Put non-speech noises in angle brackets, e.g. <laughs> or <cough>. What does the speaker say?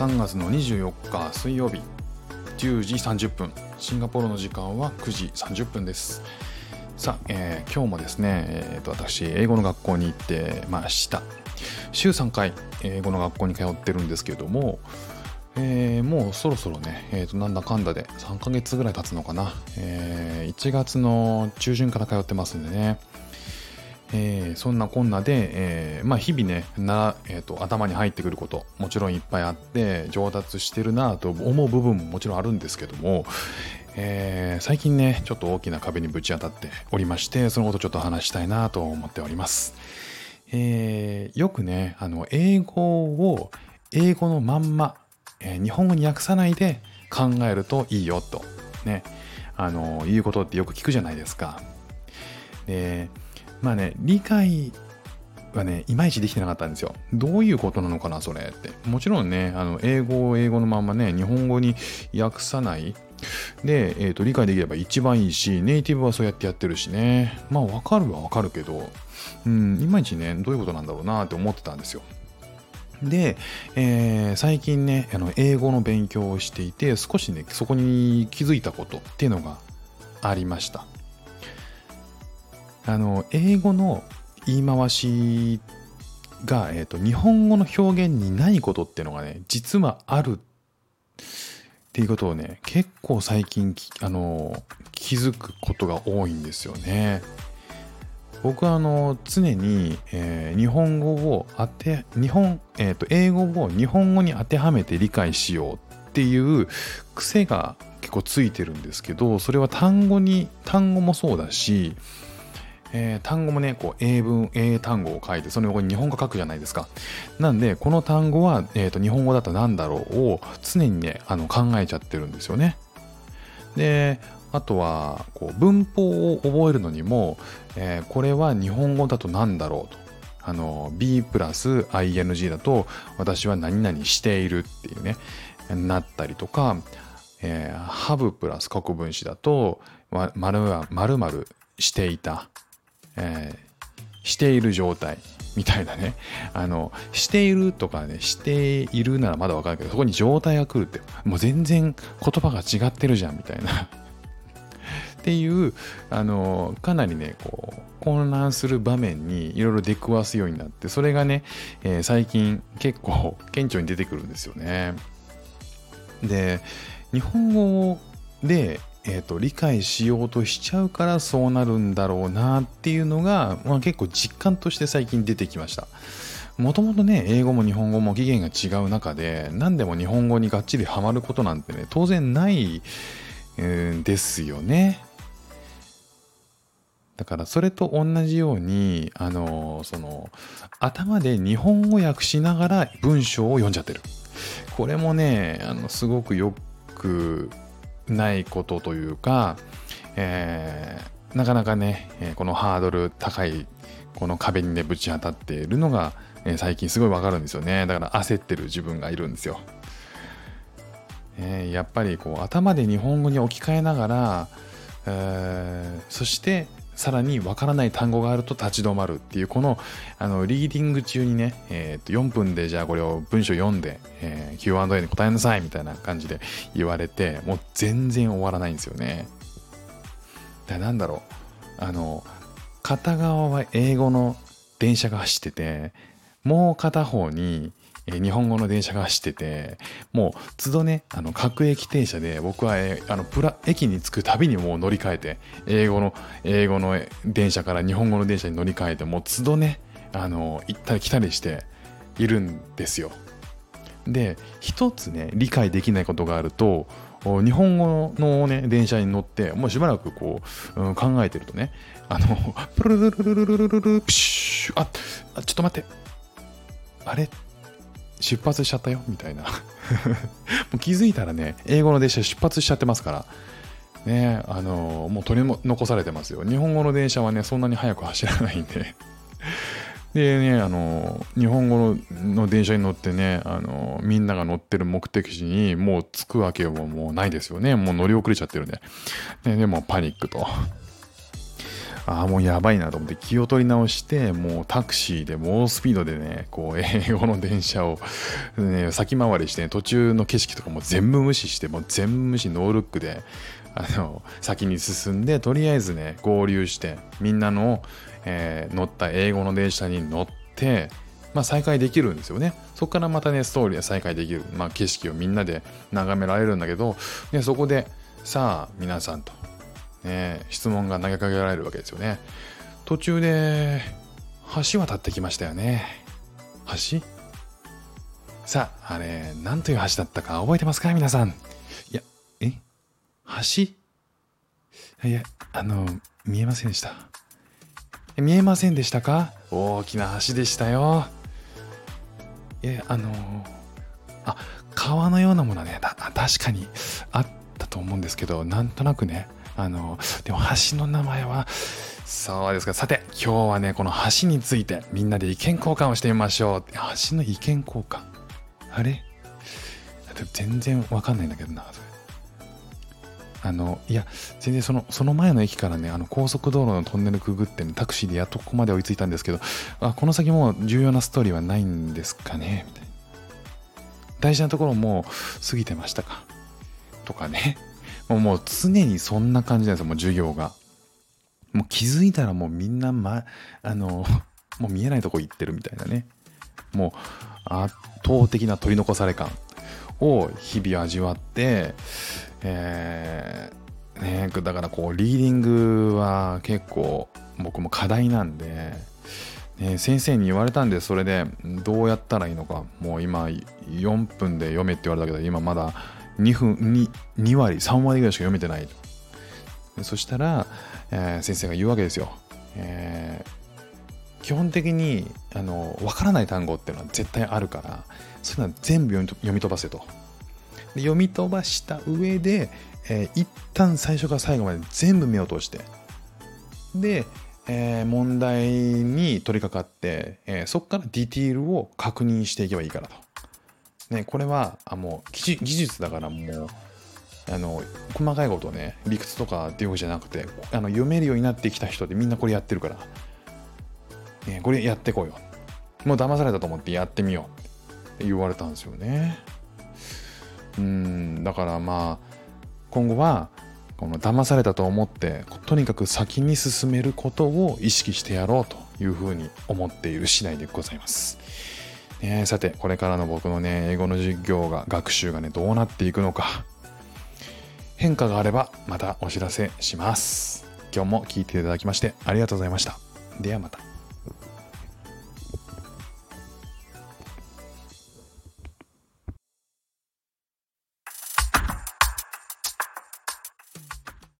3月の24日水曜日10時30分シンガポールの時間は9時30分です。さあ、えー、今日もですね、えーと、私英語の学校に行ってました。週3回英語の学校に通ってるんですけれども、えー、もうそろそろね、えー、となんだかんだで3ヶ月ぐらい経つのかな、えー、1月の中旬から通ってますんでね。えー、そんなこんなで、えー、まあ、日々ねな、えーと、頭に入ってくることもちろんいっぱいあって上達してるなと思う部分ももちろんあるんですけども、えー、最近ねちょっと大きな壁にぶち当たっておりましてそのことちょっと話したいなと思っております、えよくねあの英語を英語のまんま、え日本語に訳さないで考えるといいよとねあのいうことってよく聞くじゃないですか。でまあね、理解はね、いまいちできてなかったんですよ。どういうことなのかな、それって。もちろんね、あの英語を英語のままね、日本語に訳さないで、えーと、理解できれば一番いいし、ネイティブはそうやってやってるしね。まあ、わかるはわかるけど、うん、いまいちね、どういうことなんだろうなって思ってたんですよ。で、えー、最近ねあの英語の勉強をしていて少しねそこに気づいたことっていうのがありましたあの英語の言い回しが、えーと、日本語の表現にないことっていうのがね実はあるっていうことをね結構最近あの気づくことが多いんですよね。僕はあの常に、えー、日本語を当て日本、えーと英語を日本語に当てはめて理解しようっていう癖が結構ついてるんですけどそれは単語に単語もそうだしえー、単語もね、こう英文、英単語を書いて、その横に日本語書くじゃないですか。なんで、この単語は、えーと、日本語だと何だろうを常にね、あの考えちゃってるんですよね。で、あとは、こう文法を覚えるのにも、えー、これは日本語だと何だろうと。あの、B プラス ING だと、私は何々しているっていうね、なったりとか、えー、ハブプラス国分詞だと、まるまるしていたえー、している状態みたいなね。あの、しているとかね、しているならまだわかるけど、そこに状態が来るって、もう全然言葉が違ってるじゃんみたいな <laughs> っていう、あの、かなりね、こう、混乱する場面にいろいろ出くわすようになって、それがね、えー、最近結構顕著に出てくるんですよね。で、日本語でえーと、理解しようとしちゃうからそうなるんだろうなっていうのが、まあ、結構実感として最近出てきました。もともとね、英語も日本語も起源が違う中で、何でも日本語にがっちりハマることなんてね、当然ないんですよね。だからそれと同じように、あのその、頭で日本語訳しながら文章を読んじゃってる。これもね、あのすごくよくないことというか、えー、なかなかね、えこのハードル高いこの壁にねぶち当たっているのが、え最近すごいわかるんですよね。だから焦ってる自分がいるんですよ、えー、やっぱりこう頭で日本語に置き換えながら、えー、そしてさらにわからない単語があると立ち止まるっていうこのあのリーディング中にね、えー、と4分でじゃあこれを文章読んで、えー、Q&A に答えなさいみたいな感じで言われてもう全然終わらないんですよね。だなんだろうあの片側は英語の電車が走っててもう片方にえ日本語の電車が走っててもう都度ねあの各駅停車で僕は、えあのプラ駅に着くたびにもう乗り換えて英語の英語の電車から日本語の電車に乗り換えてもう都度ねあの行ったり来たりしているんですよ。で一つね理解できないことがあると日本語のね電車に乗ってもうしばらくこう、うん、考えてるとねあのプルルルルルルルルプシュあちょっと待ってあれ出発しちゃったよみたいな。<laughs> もう気づいたらね英語の電車出発しちゃってますから。ねあのもう取り残されてますよ。日本語の電車はねそんなに速く走らないんで。<laughs> でねあの日本語の電車に乗ってねあのみんなが乗ってる目的地にもう着くわけはもうないですよね。もう乗り遅れちゃってるんでででもパニックと。ああ、もうやばいなと思って気を取り直して、もうタクシーで猛スピードでね、こう、<laughs> 英語の電車を、ね、先回りして、ね、途中の景色とかも全部無視して、もう全部無視ノールックで、あの、先に進んで、とりあえずね、合流して、みんなの、えー、乗った英語の電車に乗って、まあ、再開できるんですよね。そこからまたね、ストーリーは再開できる。まあ、景色をみんなで眺められるんだけど、ね、そこで、さあ、皆さんと、ね、質問が投げかけられるわけですよね。途中で、橋渡ってきましたよね。橋？さあ、あれ、何という橋だったか覚えてますか？皆さん。いや、え？橋？いや、あの、見えませんでした。見えませんでしたか？大きな橋でしたよ。え、あのあ、川のようなものはね、確かにあったと思うんですけど、なんとなくね、あのでも橋の名前は、そうですか。さて、今日はね、この橋についてみんなで意見交換をしてみましょう。橋の意見交換。あれ？全然わかんないんだけどな、それ。あの、いや、全然その、その前の駅からね、あの高速道路のトンネルくぐってね、タクシーでやっとここまで追いついたんですけど、あ、この先もう重要なストーリーはないんですかねみたいな。大事なところも過ぎてましたか？とかね。もう常にそんな感じなんですよ、もう授業が。もう気づいたらもうみんな、ま、あの、もう見えないとこ行ってるみたいなね。もう圧倒的な取り残され感を日々味わって、えー、ね、だからこうリーディングは結構僕も課題なんで、ね、先生に言われたんでそれでどうやったらいいのかもう今4分で読めって言われたけど今まだ2分 2, 2割3割ぐらいしか読めてない。そしたら、えー、先生が言うわけですよ、えー、基本的にあの分からない単語っていうのは絶対あるからそういうのは全部読み飛ばせと。読み飛ばした上で、えー、一旦最初から最後まで全部目を通して。で、えー、問題に取り掛かって、えー、そこからディティールを確認していけばいいからと。ね、これはあもう技術だからもうあの細かいことね理屈とかっていうわけじゃなくてあの読めるようになってきた人でみんなこれやってるから、ね、これやってこうよもう騙されたと思ってやってみようって言われたんですよね。うんだからまあ今後はこの騙されたと思ってとにかく先に進めることを意識してやろうというふうに思っている次第でございます。ね、さてこれからの僕のね英語の授業が学習がねどうなっていくのか変化があればまたお知らせします。今日も聴いていただきましてありがとうございました。ではまた。